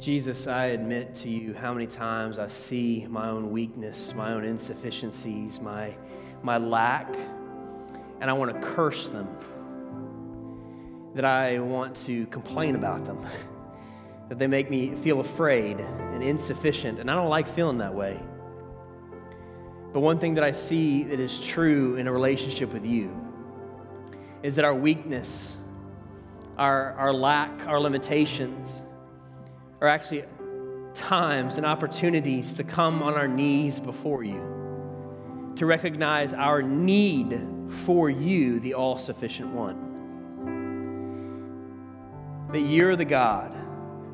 Jesus, I admit to you how many times I see my own weakness, my own insufficiencies, my, my lack, and I want to curse them. That I want to complain about them. That they make me feel afraid and insufficient, and I don't like feeling that way. But one thing that I see that is true in a relationship with you is that our weakness, our, our lack, our limitations are actually times and opportunities to come on our knees before you, to recognize our need for you, the all sufficient one. That you're the God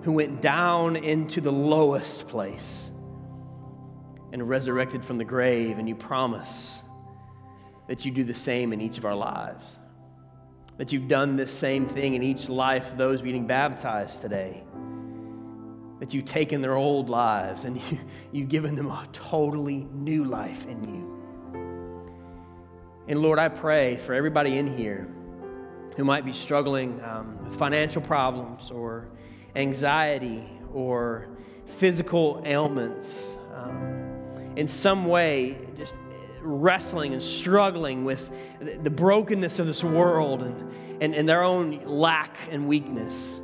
who went down into the lowest place and resurrected from the grave, and you promise that you do the same in each of our lives. That you've done this same thing in each life those being baptized today. That you've taken their old lives and you, you've given them a totally new life in you. And Lord, I pray for everybody in here who might be struggling um, with financial problems or anxiety or physical ailments. Um, in some way just wrestling and struggling with the brokenness of this world and, and, and their own lack and weakness.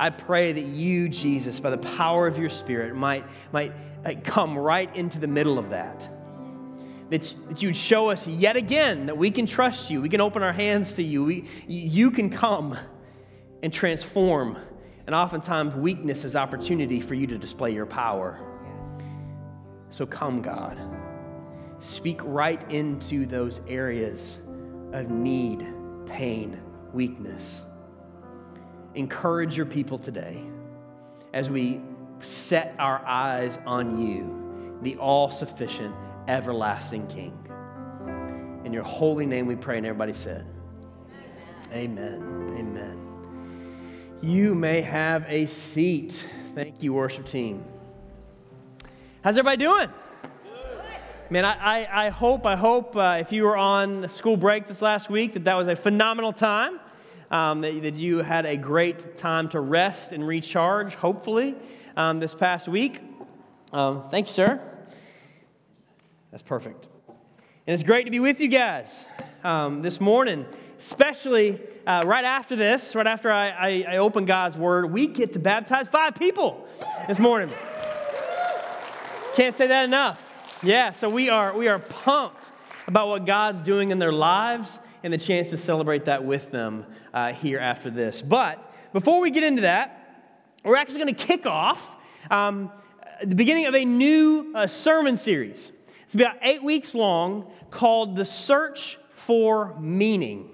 I pray that you, Jesus, by the power of your Spirit, might, might uh, come right into the middle of that. That, that you'd show us yet again that we can trust you. We can open our hands to you. We, you can come and transform. And oftentimes, weakness is opportunity for you to display your power. So come, God. Speak right into those areas of need, pain, weakness. Encourage your people today as we set our eyes on you, the all sufficient, everlasting King. In your holy name we pray, and everybody said, Amen. Amen. Amen. You may have a seat. Thank you, worship team. How's everybody doing? Man, I, I, I, hope, I hope uh, if you were on school break this last week that that was a phenomenal time, um, that, that you had a great time to rest and recharge, hopefully, um, this past week. Um, thank you, sir. That's perfect. And it's great to be with you guys um, this morning, especially uh, right after this, right after I, I, I open God's Word, we get to baptize five people this morning. Can't say that enough. Yeah, so we are we are pumped about what God's doing in their lives and the chance to celebrate that with them uh, here after this. But before we get into that, we're actually going to kick off um, the beginning of a new uh, sermon series. It's about eight weeks long called The Search for Meaning.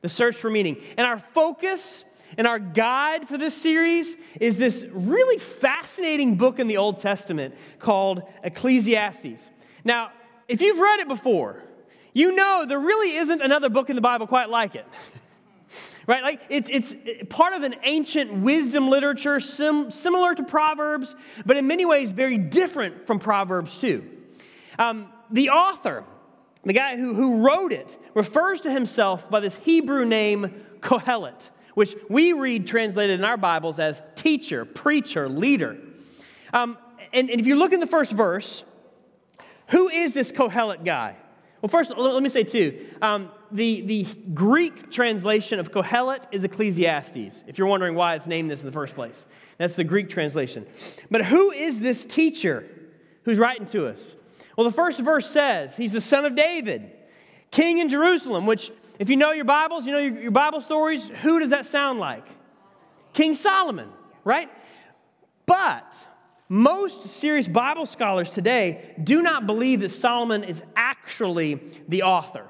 The Search for Meaning. And our focus and our guide for this series is this really fascinating book in the Old Testament called Ecclesiastes. Now, if you've read it before, you know there really isn't another book in the Bible quite like it. right? Like it, it's part of an ancient wisdom literature sim, similar to Proverbs, but in many ways very different from Proverbs too. Um, the author, the guy who, who wrote it, refers to himself by this Hebrew name Kohelet which we read translated in our Bibles as teacher, preacher, leader. Um, and, and if you look in the first verse, who is this Kohelet guy? Well, first, let me say two. Um, the, the Greek translation of Kohelet is Ecclesiastes, if you're wondering why it's named this in the first place. That's the Greek translation. But who is this teacher who's writing to us? Well, the first verse says he's the son of David, king in Jerusalem, which if you know your Bibles, you know your, your Bible stories, who does that sound like? King Solomon, right? But most serious Bible scholars today do not believe that Solomon is actually the author.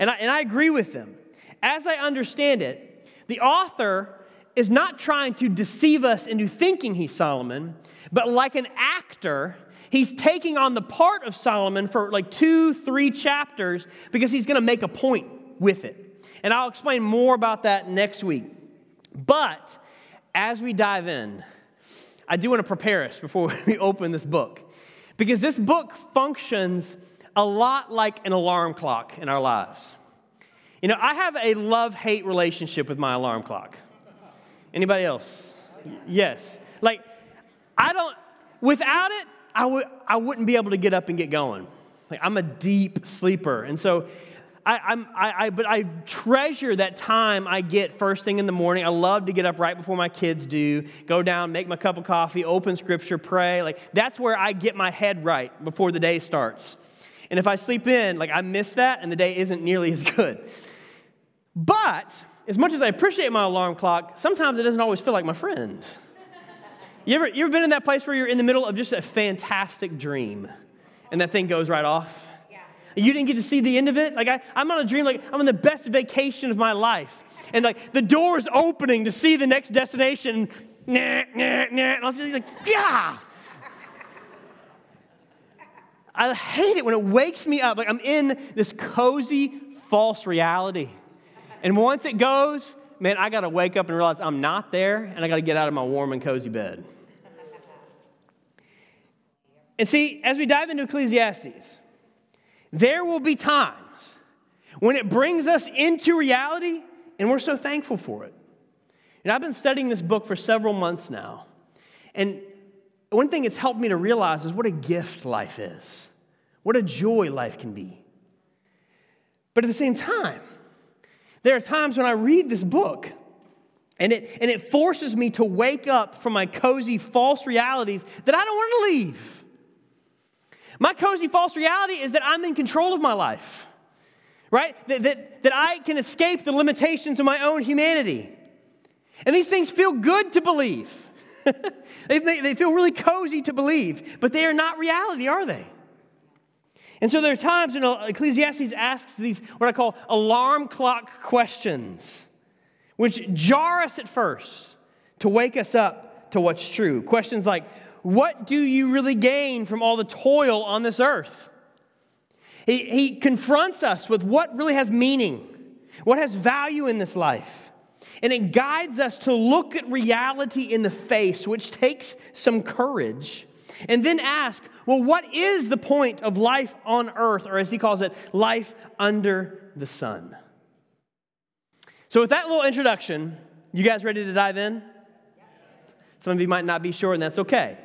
And I, and I agree with them. As I understand it, the author is not trying to deceive us into thinking he's Solomon, but like an actor, he's taking on the part of Solomon for like two, three chapters because he's going to make a point with it. And I'll explain more about that next week. But as we dive in, I do want to prepare us before we open this book. Because this book functions a lot like an alarm clock in our lives. You know, I have a love-hate relationship with my alarm clock. Anybody else? Yes. Like I don't, without it, I, would, I wouldn't be able to get up and get going. Like, I'm a deep sleeper. And so, I, I'm, I, I, but I treasure that time I get first thing in the morning. I love to get up right before my kids do, go down, make my cup of coffee, open scripture, pray. Like, that's where I get my head right before the day starts. And if I sleep in, like, I miss that and the day isn't nearly as good. But as much as I appreciate my alarm clock, sometimes it doesn't always feel like my friend. You ever, you ever been in that place where you're in the middle of just a fantastic dream and that thing goes right off? You didn't get to see the end of it? Like, I, I'm on a dream, like, I'm on the best vacation of my life. And, like, the door is opening to see the next destination. Nah, nah, nah. And I was like, yeah. I hate it when it wakes me up. Like, I'm in this cozy, false reality. And once it goes, man, I got to wake up and realize I'm not there, and I got to get out of my warm and cozy bed. And see, as we dive into Ecclesiastes, there will be times when it brings us into reality, and we're so thankful for it. And I've been studying this book for several months now. And one thing it's helped me to realize is what a gift life is, what a joy life can be. But at the same time, there are times when I read this book and it, and it forces me to wake up from my cozy false realities that I don't want to leave. My cozy false reality is that I'm in control of my life, right? That, that, that I can escape the limitations of my own humanity. And these things feel good to believe. they, they feel really cozy to believe, but they are not reality, are they? And so there are times when Ecclesiastes asks these, what I call alarm clock questions, which jar us at first to wake us up to what's true. Questions like, what do you really gain from all the toil on this earth? He, he confronts us with what really has meaning, what has value in this life. And it guides us to look at reality in the face, which takes some courage. And then ask, well, what is the point of life on earth, or as he calls it, life under the sun? So, with that little introduction, you guys ready to dive in? Some of you might not be sure, and that's okay.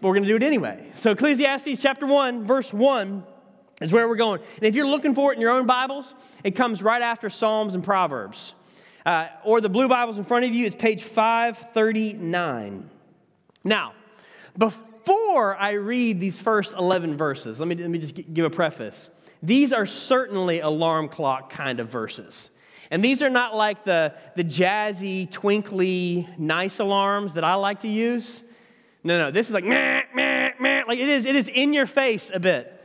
But we're going to do it anyway. So, Ecclesiastes chapter 1, verse 1 is where we're going. And if you're looking for it in your own Bibles, it comes right after Psalms and Proverbs. Uh, or the blue Bibles in front of you, it's page 539. Now, before I read these first 11 verses, let me, let me just give a preface. These are certainly alarm clock kind of verses. And these are not like the, the jazzy, twinkly, nice alarms that I like to use. No, no, this is like meh, meh, meh. Like it is, it is in your face a bit.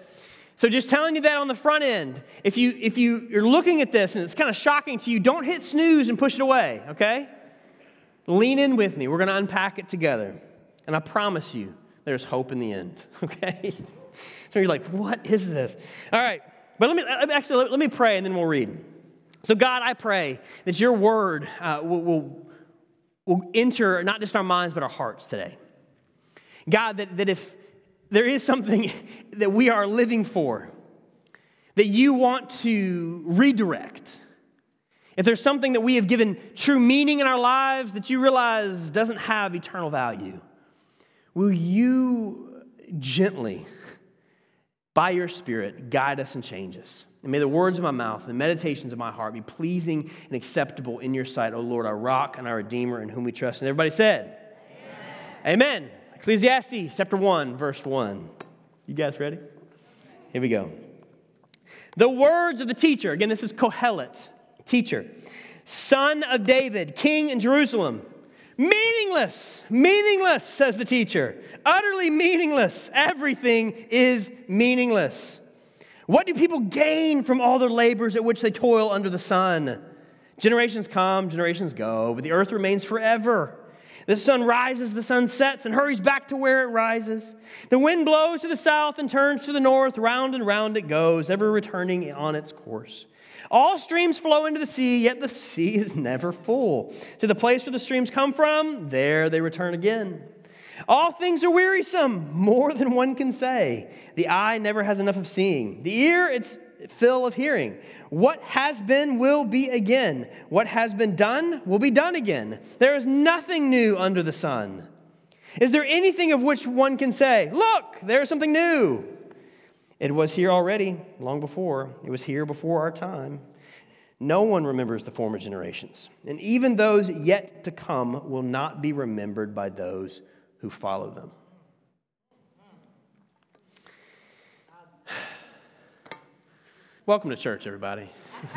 So just telling you that on the front end, if you if you you're looking at this and it's kind of shocking to you, don't hit snooze and push it away, okay? Lean in with me. We're going to unpack it together. And I promise you, there's hope in the end, okay? So you're like, what is this? All right, but let me actually let me pray and then we'll read. So, God, I pray that your word uh, will, will, will enter not just our minds, but our hearts today. God, that, that if there is something that we are living for, that you want to redirect, if there's something that we have given true meaning in our lives that you realize doesn't have eternal value, will you gently, by your Spirit, guide us and change us? And may the words of my mouth and the meditations of my heart be pleasing and acceptable in your sight, O Lord, our rock and our Redeemer in whom we trust. And everybody said, Amen. Amen. Ecclesiastes chapter 1, verse 1. You guys ready? Here we go. The words of the teacher, again, this is Kohelet, teacher, son of David, king in Jerusalem. Meaningless, meaningless, says the teacher. Utterly meaningless. Everything is meaningless. What do people gain from all their labors at which they toil under the sun? Generations come, generations go, but the earth remains forever. The sun rises, the sun sets, and hurries back to where it rises. The wind blows to the south and turns to the north. Round and round it goes, ever returning on its course. All streams flow into the sea, yet the sea is never full. To the place where the streams come from, there they return again. All things are wearisome, more than one can say. The eye never has enough of seeing. The ear, it's fill of hearing. What has been will be again. What has been done will be done again. There is nothing new under the sun. Is there anything of which one can say, Look, there's something new? It was here already, long before. It was here before our time. No one remembers the former generations, and even those yet to come will not be remembered by those who follow them. Welcome to church, everybody.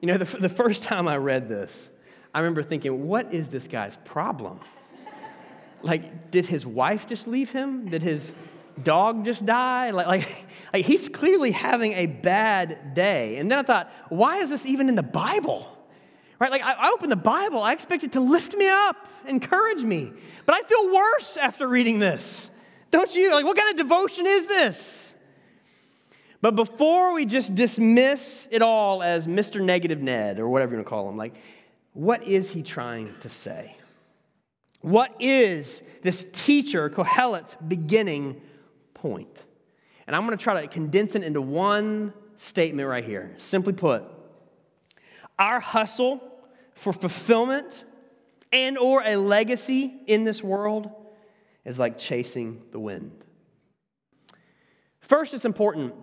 you know, the, the first time I read this, I remember thinking, what is this guy's problem? like, did his wife just leave him? Did his dog just die? Like, like, like, he's clearly having a bad day. And then I thought, why is this even in the Bible? Right? Like, I, open the Bible, I expect it to lift me up, encourage me. But I feel worse after reading this. Don't you? Like, what kind of devotion is this? But before we just dismiss it all as Mr. Negative Ned or whatever you want to call him, like, what is he trying to say? What is this teacher, Kohelet's beginning point. And I'm going to try to condense it into one statement right here. Simply put, our hustle for fulfillment and or a legacy in this world is like chasing the wind. First, it's important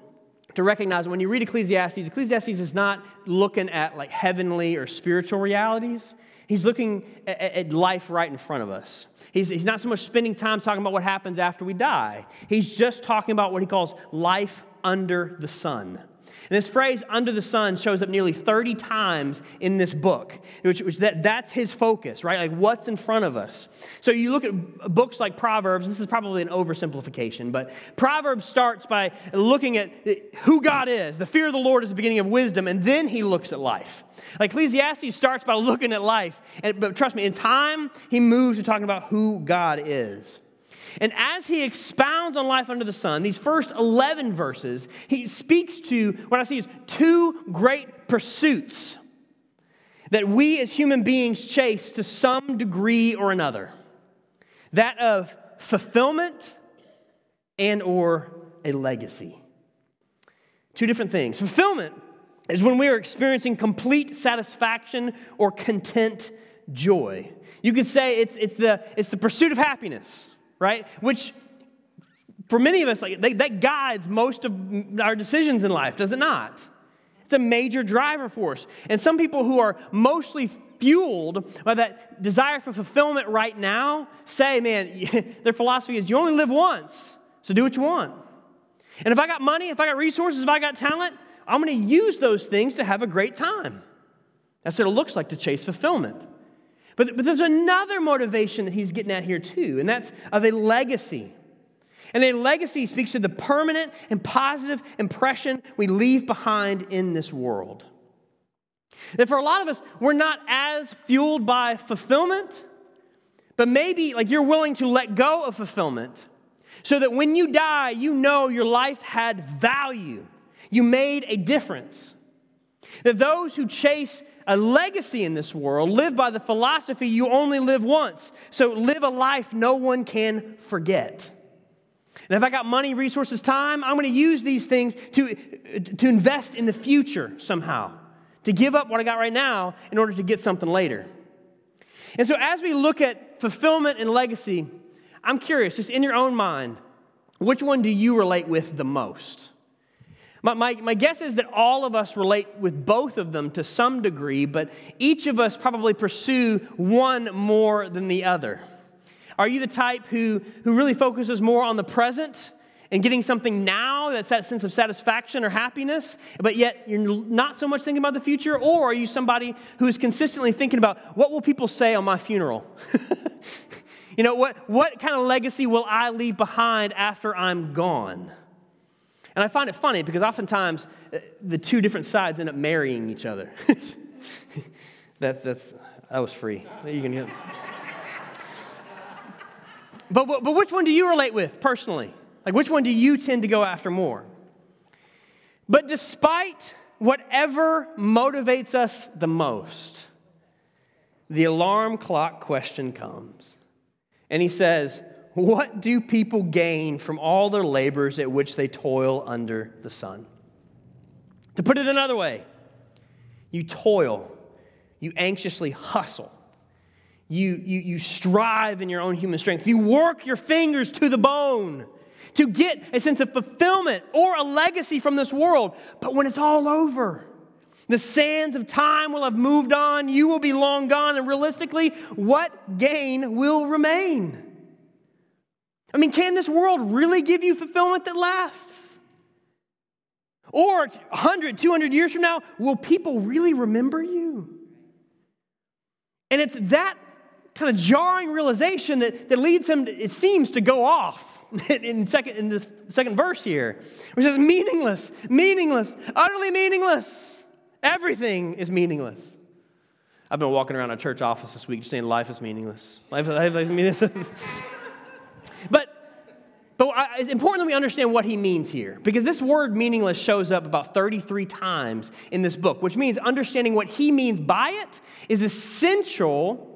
to recognize when you read Ecclesiastes, Ecclesiastes is not looking at like heavenly or spiritual realities. He's looking at, life right in front of us. He's, he's not so much spending time talking about what happens after we die. He's just talking about what he calls life under the sun. And this phrase, under the sun, shows up nearly 30 times in this book, which, which that, that's his focus, right? Like what's in front of us. So you look at books like Proverbs, this is probably an oversimplification, but Proverbs starts by looking at who God is. The fear of the Lord is the beginning of wisdom, and then he looks at life. Like Ecclesiastes starts by looking at life, and, but trust me, in time, he moves to talking about who God is. And as he expounds on life under the sun, these first 11 verses, he speaks to what I see as two great pursuits that we as human beings chase to some degree or another. That of fulfillment and or a legacy. Two different things. Fulfillment is when we are experiencing complete satisfaction or content joy. You could say it's, it's, the, it's the pursuit of happiness right? Which for many of us, like that guides most of our decisions in life, does it not? It's a major driver for us. And some people who are mostly fueled by that desire for fulfillment right now say, man, their philosophy is you only live once, so do what you want. And if I got money, if I got resources, if I got talent, I'm going to use those things to have a great time. That's what it looks like to chase fulfillment. But, but there's another motivation that he's getting at here too, and that's of a legacy. And a legacy speaks to the permanent and positive impression we leave behind in this world. That for a lot of us, we're not as fueled by fulfillment, but maybe like you're willing to let go of fulfillment so that when you die, you know your life had value. You made a difference. That those who chase a legacy in this world live by the philosophy you only live once. So live a life no one can forget. And if I got money, resources, time, I'm going to use these things to, to invest in the future somehow, to give up what I got right now in order to get something later. And so as we look at fulfillment and legacy, I'm curious, just in your own mind, which one do you relate with the most? My, my, my, guess is that all of us relate with both of them to some degree, but each of us probably pursue one more than the other. Are you the type who, who really focuses more on the present and getting something now that's that sense of satisfaction or happiness, but yet you're not so much thinking about the future? Or are you somebody who is consistently thinking about what will people say on my funeral? you know, what, what kind of legacy will I leave behind after I'm gone? And I find it funny because oftentimes uh, the two different sides end up marrying each other. that's, that's, that was free. You can get but, but, but which one do you relate with personally? Like, which one do you tend to go after more? But despite whatever motivates us the most, the alarm clock question comes. And he says, what do people gain from all their labors at which they toil under the sun? To put it another way, you toil, you anxiously hustle, You, you, you strive in your own human strength. You work your fingers to the bone to get a sense of fulfillment or a legacy from this world. But when it's all over, the sands of time will have moved on, you will be long gone, and realistically, what gain will remain? I mean, can this world really give you fulfillment that lasts? Or 100, 200 years from now, will people really remember you? And it's that kind of jarring realization that, that leads him, to, it seems, to go off in, second, in the second verse here, which says, meaningless, meaningless, utterly meaningless. Everything is meaningless. I've been walking around a church office this week just saying life is meaningless. Life, life is meaningless. but but it's important that we understand what he means here because this word meaningless shows up about 33 times in this book, which means understanding what he means by it is essential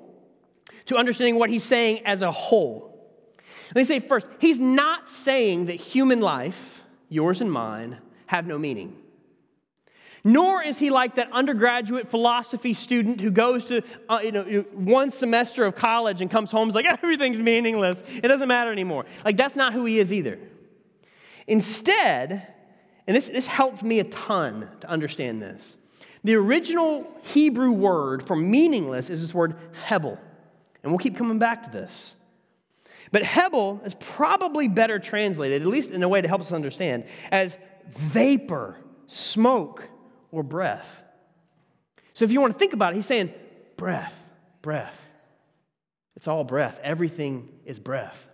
to understanding what he's saying as a whole. Let me say first, he's not saying that human life, yours and mine, have no meaning. Nor is he like that undergraduate philosophy student who goes to uh, you know, one semester of college and comes home and is like, everything's meaningless. It doesn't matter anymore. Like, that's not who he is either. Instead, and this, this helped me a ton to understand this, the original Hebrew word for meaningless is this word hebel. And we'll keep coming back to this. But hebel is probably better translated, at least in a way to help us understand, as vapor, smoke, or breath. So if you want to think about it, he's saying breath, breath. It's all breath. Everything is breath.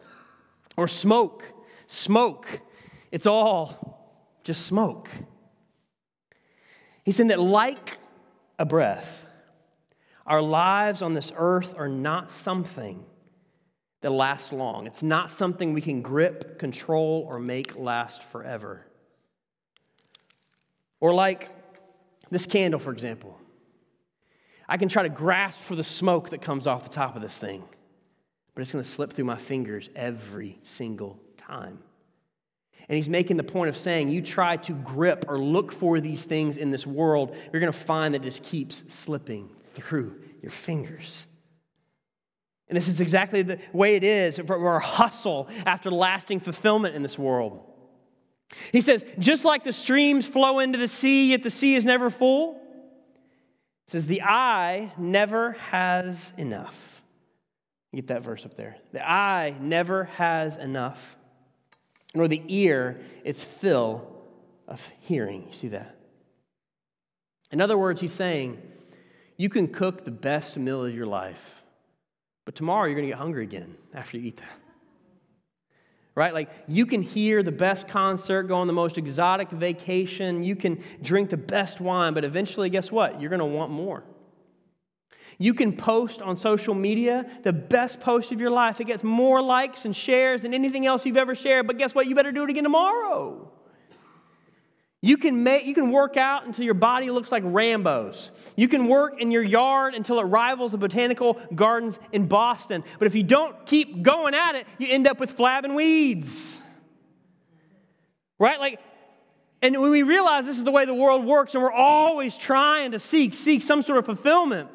Or smoke, smoke. It's all just smoke. He's saying that, like a breath, our lives on this earth are not something that lasts long. It's not something we can grip, control, or make last forever. Or like this candle, for example, I can try to grasp for the smoke that comes off the top of this thing, but it's going to slip through my fingers every single time. And he's making the point of saying, you try to grip or look for these things in this world, you're going to find that it just keeps slipping through your fingers. And this is exactly the way it is for our hustle after lasting fulfillment in this world. He says, just like the streams flow into the sea, yet the sea is never full, he says, the eye never has enough. get that verse up there. The eye never has enough, nor the ear its fill of hearing. You see that? In other words, he's saying, you can cook the best meal of your life, but tomorrow you're going to get hungry again after you eat that right? Like you can hear the best concert, go on the most exotic vacation, you can drink the best wine, but eventually, guess what? You're going to want more. You can post on social media the best post of your life. It gets more likes and shares than anything else you've ever shared, but guess what? You better do it again tomorrow. You can, make, you can work out until your body looks like Rambo's. You can work in your yard until it rivals the botanical gardens in Boston. But if you don't keep going at it, you end up with flabbing weeds. Right? Like, and when we realize this is the way the world works and we're always trying to seek, seek some sort of fulfillment,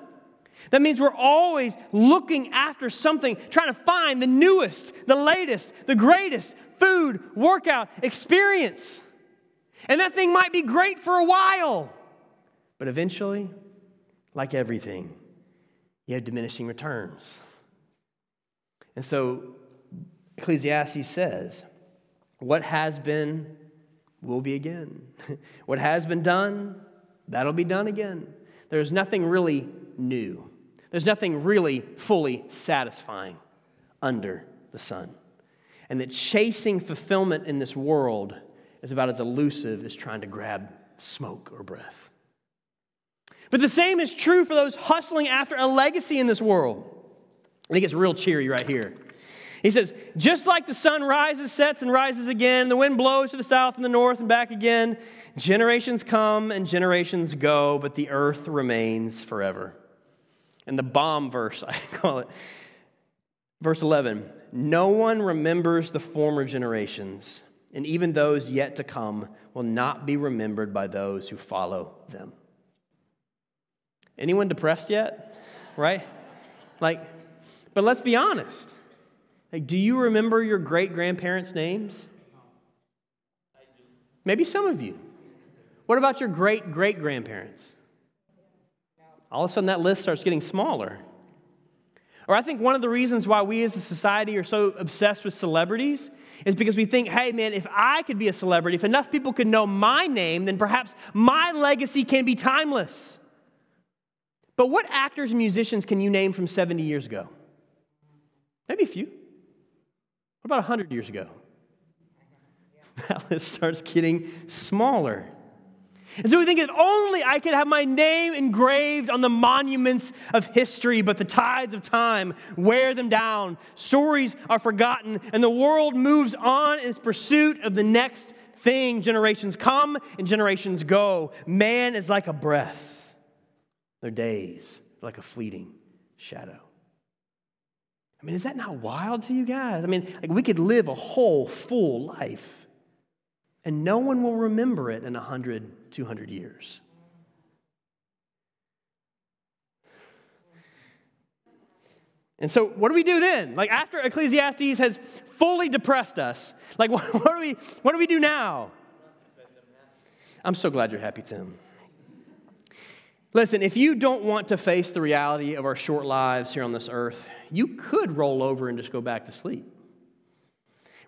that means we're always looking after something, trying to find the newest, the latest, the greatest food, workout, experience. And that thing might be great for a while, but eventually, like everything, you have diminishing returns. And so Ecclesiastes says, What has been will be again. what has been done, that'll be done again. There's nothing really new, there's nothing really fully satisfying under the sun. And that chasing fulfillment in this world is about as elusive as trying to grab smoke or breath. But the same is true for those hustling after a legacy in this world. I think it's real cheery right here. He says, just like the sun rises, sets, and rises again, the wind blows to the south and the north and back again, generations come and generations go, but the earth remains forever. And the bomb verse, I call it, verse 11 No one remembers the former generations and even those yet to come will not be remembered by those who follow them. Anyone depressed yet? Right? Like, But let's be honest. Like, do you remember your great grandparents' names? Maybe some of you. What about your great great grandparents? All of a sudden, that list starts getting smaller. Or I think one of the reasons why we as a society are so obsessed with celebrities is because we think, hey, man, if I could be a celebrity, if enough people could know my name, then perhaps my legacy can be timeless. But what actors and musicians can you name from 70 years ago? Maybe a few. What about 100 years ago? That list starts getting smaller. And so we think if only I could have my name engraved on the monuments of history, but the tides of time wear them down. Stories are forgotten, and the world moves on in its pursuit of the next thing. Generations come and generations go. Man is like a breath, their days like a fleeting shadow. I mean, is that not wild to you guys? I mean, like we could live a whole full life and no one will remember it in 100, 200 years. And so, what do we do then? Like, after Ecclesiastes has fully depressed us, like, what, what, do, we, what do we do now? I'm so glad you're happy, Tim. Listen, if you don't want to face the reality of our short lives here on this earth, you could roll over and just go back to sleep.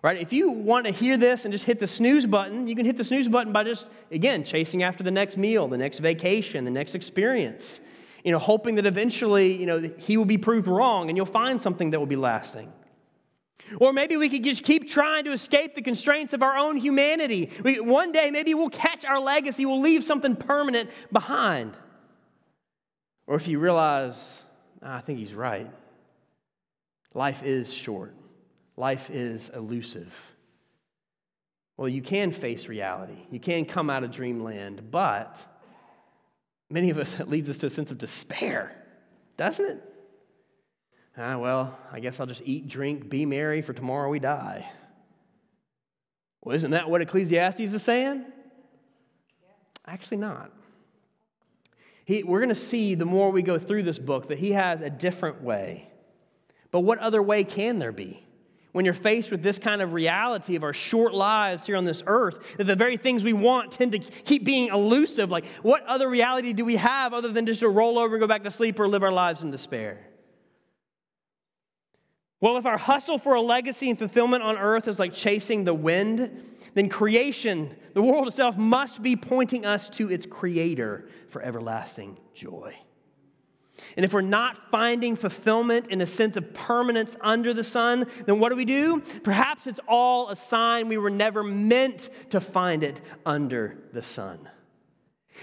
Right? If you want to hear this and just hit the snooze button, you can hit the snooze button by just, again, chasing after the next meal, the next vacation, the next experience. You know, hoping that eventually, you know, he will be proved wrong and you'll find something that will be lasting. Or maybe we could just keep trying to escape the constraints of our own humanity. We, one day, maybe we'll catch our legacy, we'll leave something permanent behind. Or if you realize, ah, I think he's right, life is short life is elusive. Well, you can face reality, you can come out of dreamland, but many of us, it leads us to a sense of despair, doesn't it? Ah, well, I guess I'll just eat, drink, be merry, for tomorrow we die. Well, isn't that what Ecclesiastes is saying? Actually, not. He, we're going to see the more we go through this book that he has a different way. But what other way can there be? When you're faced with this kind of reality of our short lives here on this earth, that the very things we want tend to keep being elusive. Like, what other reality do we have other than just to roll over and go back to sleep or live our lives in despair? Well, if our hustle for a legacy and fulfillment on earth is like chasing the wind, then creation, the world itself, must be pointing us to its creator for everlasting joy. And if we're not finding fulfillment in a sense of permanence under the sun, then what do we do? Perhaps it's all a sign we were never meant to find it under the sun.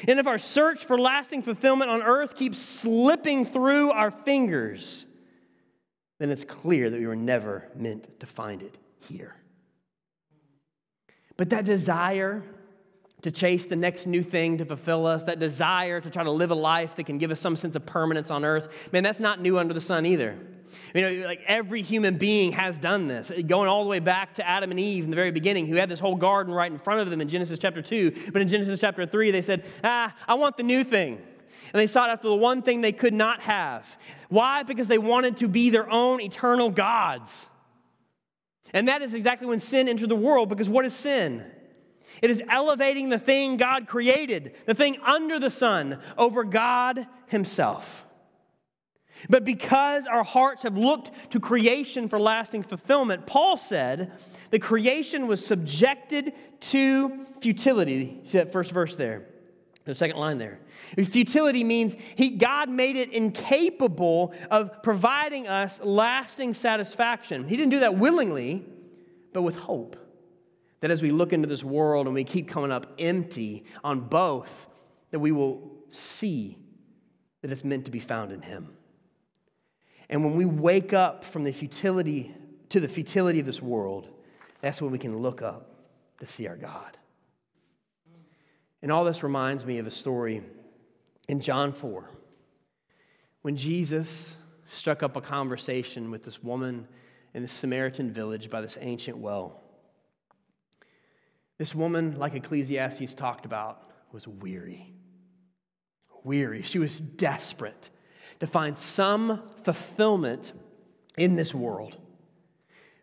And if our search for lasting fulfillment on earth keeps slipping through our fingers, then it's clear that we were never meant to find it here. But that desire to chase the next new thing to fulfill us, that desire to try to live a life that can give us some sense of permanence on earth, man, that's not new under the sun either. You know, like every human being has done this, going all the way back to Adam and Eve in the very beginning, who had this whole garden right in front of them in Genesis chapter 2. But in Genesis chapter 3, they said, Ah, I want the new thing. And they sought after the one thing they could not have. Why? Because they wanted to be their own eternal gods. And that is exactly when sin entered the world, because what is sin? It is elevating the thing God created, the thing under the sun, over God Himself. But because our hearts have looked to creation for lasting fulfillment, Paul said the creation was subjected to futility. See that first verse there, the second line there. Futility means he, God made it incapable of providing us lasting satisfaction. He didn't do that willingly, but with hope that as we look into this world and we keep coming up empty on both, that we will see that it's meant to be found in Him. And when we wake up from the futility to the futility of this world, that's when we can look up to see our God. And all this reminds me of a story in John 4 when Jesus struck up a conversation with this woman in the Samaritan village by this ancient well. This woman, like Ecclesiastes talked about, was weary. Weary. She was desperate to find some fulfillment in this world,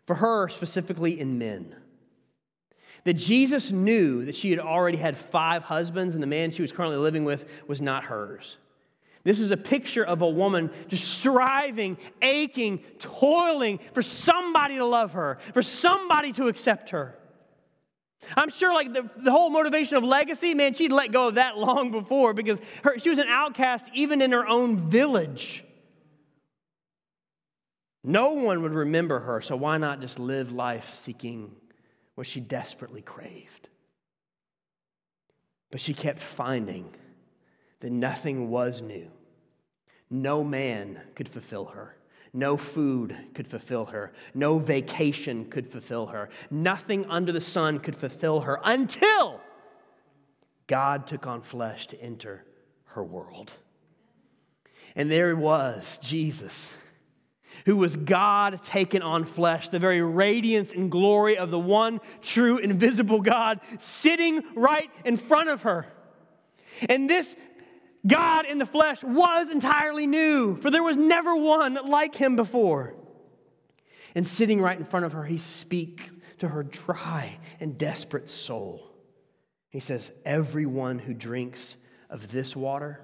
for her specifically in men. That Jesus knew that she had already had five husbands and the man she was currently living with was not hers. This is a picture of a woman just striving, aching, toiling for somebody to love her, for somebody to accept her. I'm sure, like the, the whole motivation of legacy, man, she'd let go of that long before because her, she was an outcast even in her own village. No one would remember her, so why not just live life seeking what she desperately craved? But she kept finding that nothing was new. No man could fulfill her. No food could fulfill her. No vacation could fulfill her. Nothing under the sun could fulfill her until God took on flesh to enter her world. And there was Jesus, who was God taken on flesh, the very radiance and glory of the one true invisible God, sitting right in front of her. And this God in the flesh was entirely new, for there was never one like him before. And sitting right in front of her, he speaks to her dry and desperate soul. He says, Everyone who drinks of this water,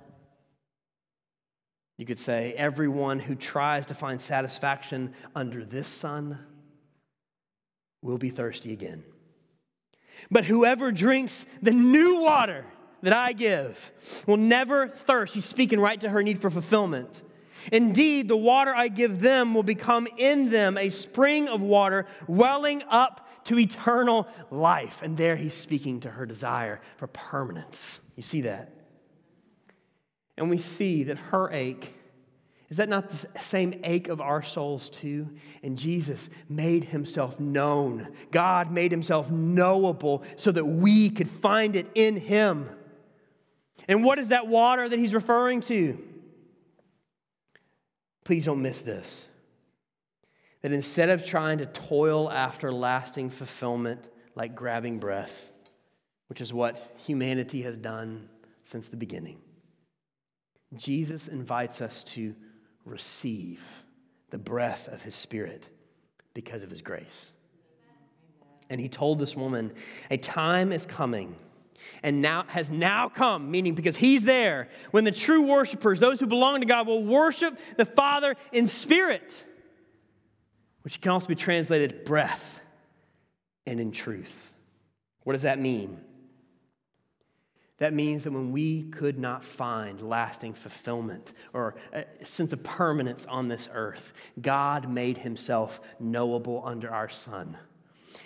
you could say, everyone who tries to find satisfaction under this sun will be thirsty again. But whoever drinks the new water, that I give will never thirst. He's speaking right to her need for fulfillment. Indeed, the water I give them will become in them a spring of water welling up to eternal life. And there he's speaking to her desire for permanence. You see that? And we see that her ache is that not the same ache of our souls too? And Jesus made himself known. God made himself knowable so that we could find it in him. And what is that water that he's referring to? Please don't miss this. That instead of trying to toil after lasting fulfillment like grabbing breath, which is what humanity has done since the beginning, Jesus invites us to receive the breath of his spirit because of his grace. And he told this woman, A time is coming and now has now come, meaning because he's there, when the true worshipers, those who belong to God, will worship the Father in spirit, which can also be translated breath and in truth. What does that mean? That means that when we could not find lasting fulfillment or a sense of permanence on this earth, God made himself knowable under our Son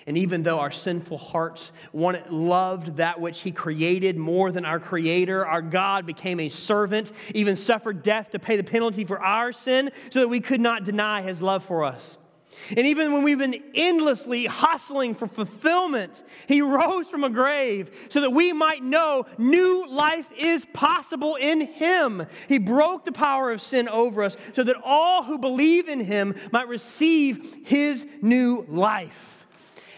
and even though our sinful hearts wanted, loved that which He created more than our Creator, our God became a servant, even suffered death to pay the penalty for our sin so that we could not deny His love for us. And even when we've been endlessly hustling for fulfillment, He rose from a grave so that we might know new life is possible in Him. He broke the power of sin over us so that all who believe in Him might receive His new life.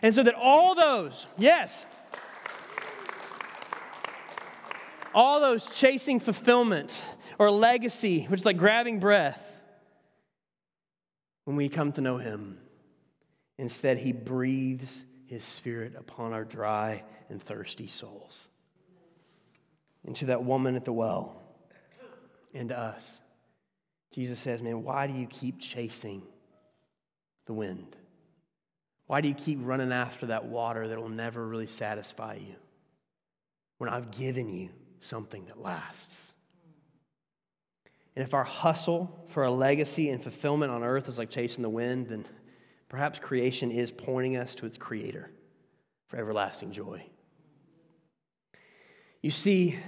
And so that all those, yes, all those chasing fulfillment or legacy, which is like grabbing breath, when we come to know Him, instead, He breathes His Spirit upon our dry and thirsty souls. And to that woman at the well, and to us, Jesus says, Man, why do you keep chasing the wind? Why do you keep running after that water that will never really satisfy you when I've given you something that lasts? And if our hustle for a legacy and fulfillment on earth is like chasing the wind, then perhaps creation is pointing us to its creator for everlasting joy. You see,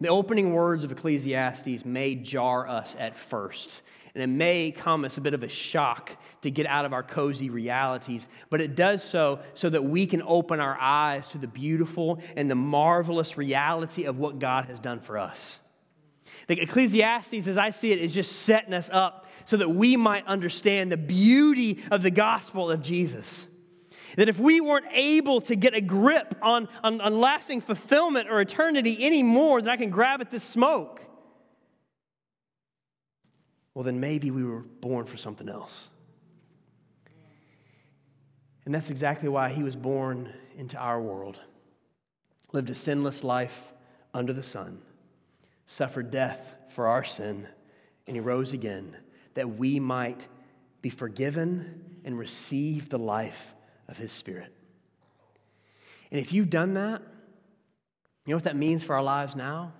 the opening words of Ecclesiastes may jar us at first and it may come as a bit of a shock to get out of our cozy realities, but it does so so that we can open our eyes to the beautiful and the marvelous reality of what God has done for us. The Ecclesiastes, as I see it, is just setting us up so that we might understand the beauty of the gospel of Jesus. That if we weren't able to get a grip on, on, on lasting fulfillment or eternity any more than I can grab at this smoke, well, then maybe we were born for something else. And that's exactly why he was born into our world, lived a sinless life under the sun, suffered death for our sin, and he rose again that we might be forgiven and receive the life of his spirit. And if you've done that, you know what that means for our lives now?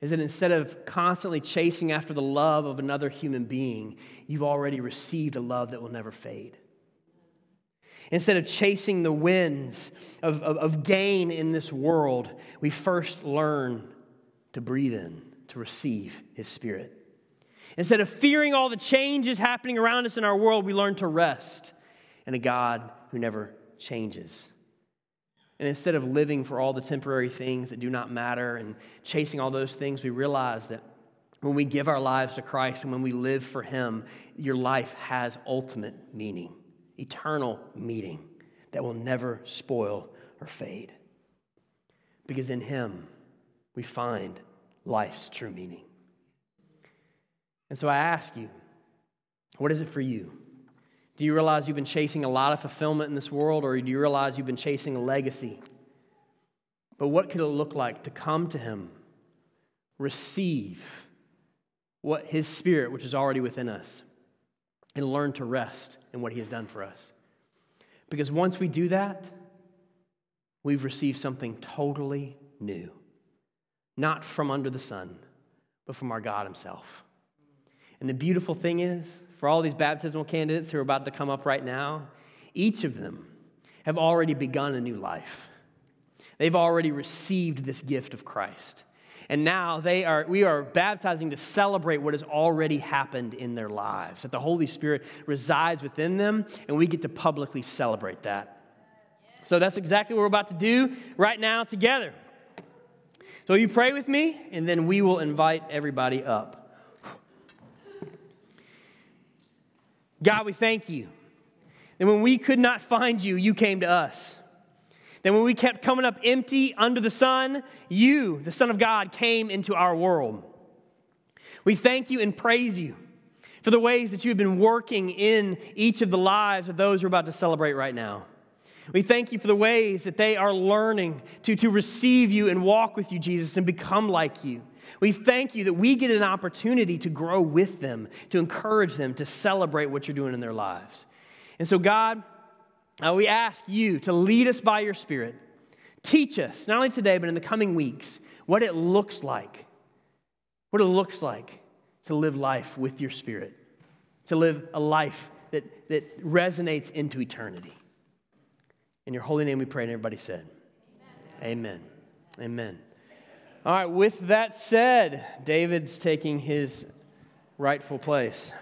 Is that instead of constantly chasing after the love of another human being, you've already received a love that will never fade. Instead of chasing the winds of, of, of, gain in this world, we first learn to breathe in, to receive His Spirit. Instead of fearing all the changes happening around us in our world, we learn to rest in a God who never changes. And instead of living for all the temporary things that do not matter and chasing all those things, we realize that when we give our lives to Christ and when we live for Him, your life has ultimate meaning, eternal meaning that will never spoil or fade. Because in Him, we find life's true meaning. And so I ask you, what is it for you? Do you realize you've been chasing a lot of fulfillment in this world, or do you realize you've been chasing a legacy? But what could it look like to come to Him, receive what His Spirit, which is already within us, and learn to rest in what He has done for us? Because once we do that, we've received something totally new, not from under the sun, but from our God Himself. And the beautiful thing is, for all these baptismal candidates who are about to come up right now, each of them have already begun a new life. They've already received this gift of Christ. And now they are, we are baptizing to celebrate what has already happened in their lives. That the Holy Spirit resides within them, and we get to publicly celebrate that. So that's exactly what we're about to do right now together. So you pray with me, and then we will invite everybody up. God, we thank you. And when we could not find you, you came to us. Then when we kept coming up empty under the sun, you, the Son of God, came into our world. We thank you and praise you for the ways that you have been working in each of the lives of those we're about to celebrate right now. We thank you for the ways that they are learning to, to receive you and walk with you, Jesus, and become like you. We thank you that we get an opportunity to grow with them, to encourage them, to celebrate what you're doing in their lives. And so, God, uh, we ask you to lead us by your Spirit. Teach us, not only today, but in the coming weeks, what it looks like, what it looks like to live life with your Spirit, to live a life that, that resonates into eternity. In your holy name we pray, and everybody said, Amen. Amen. Amen. All right, with that said, David's taking his rightful place.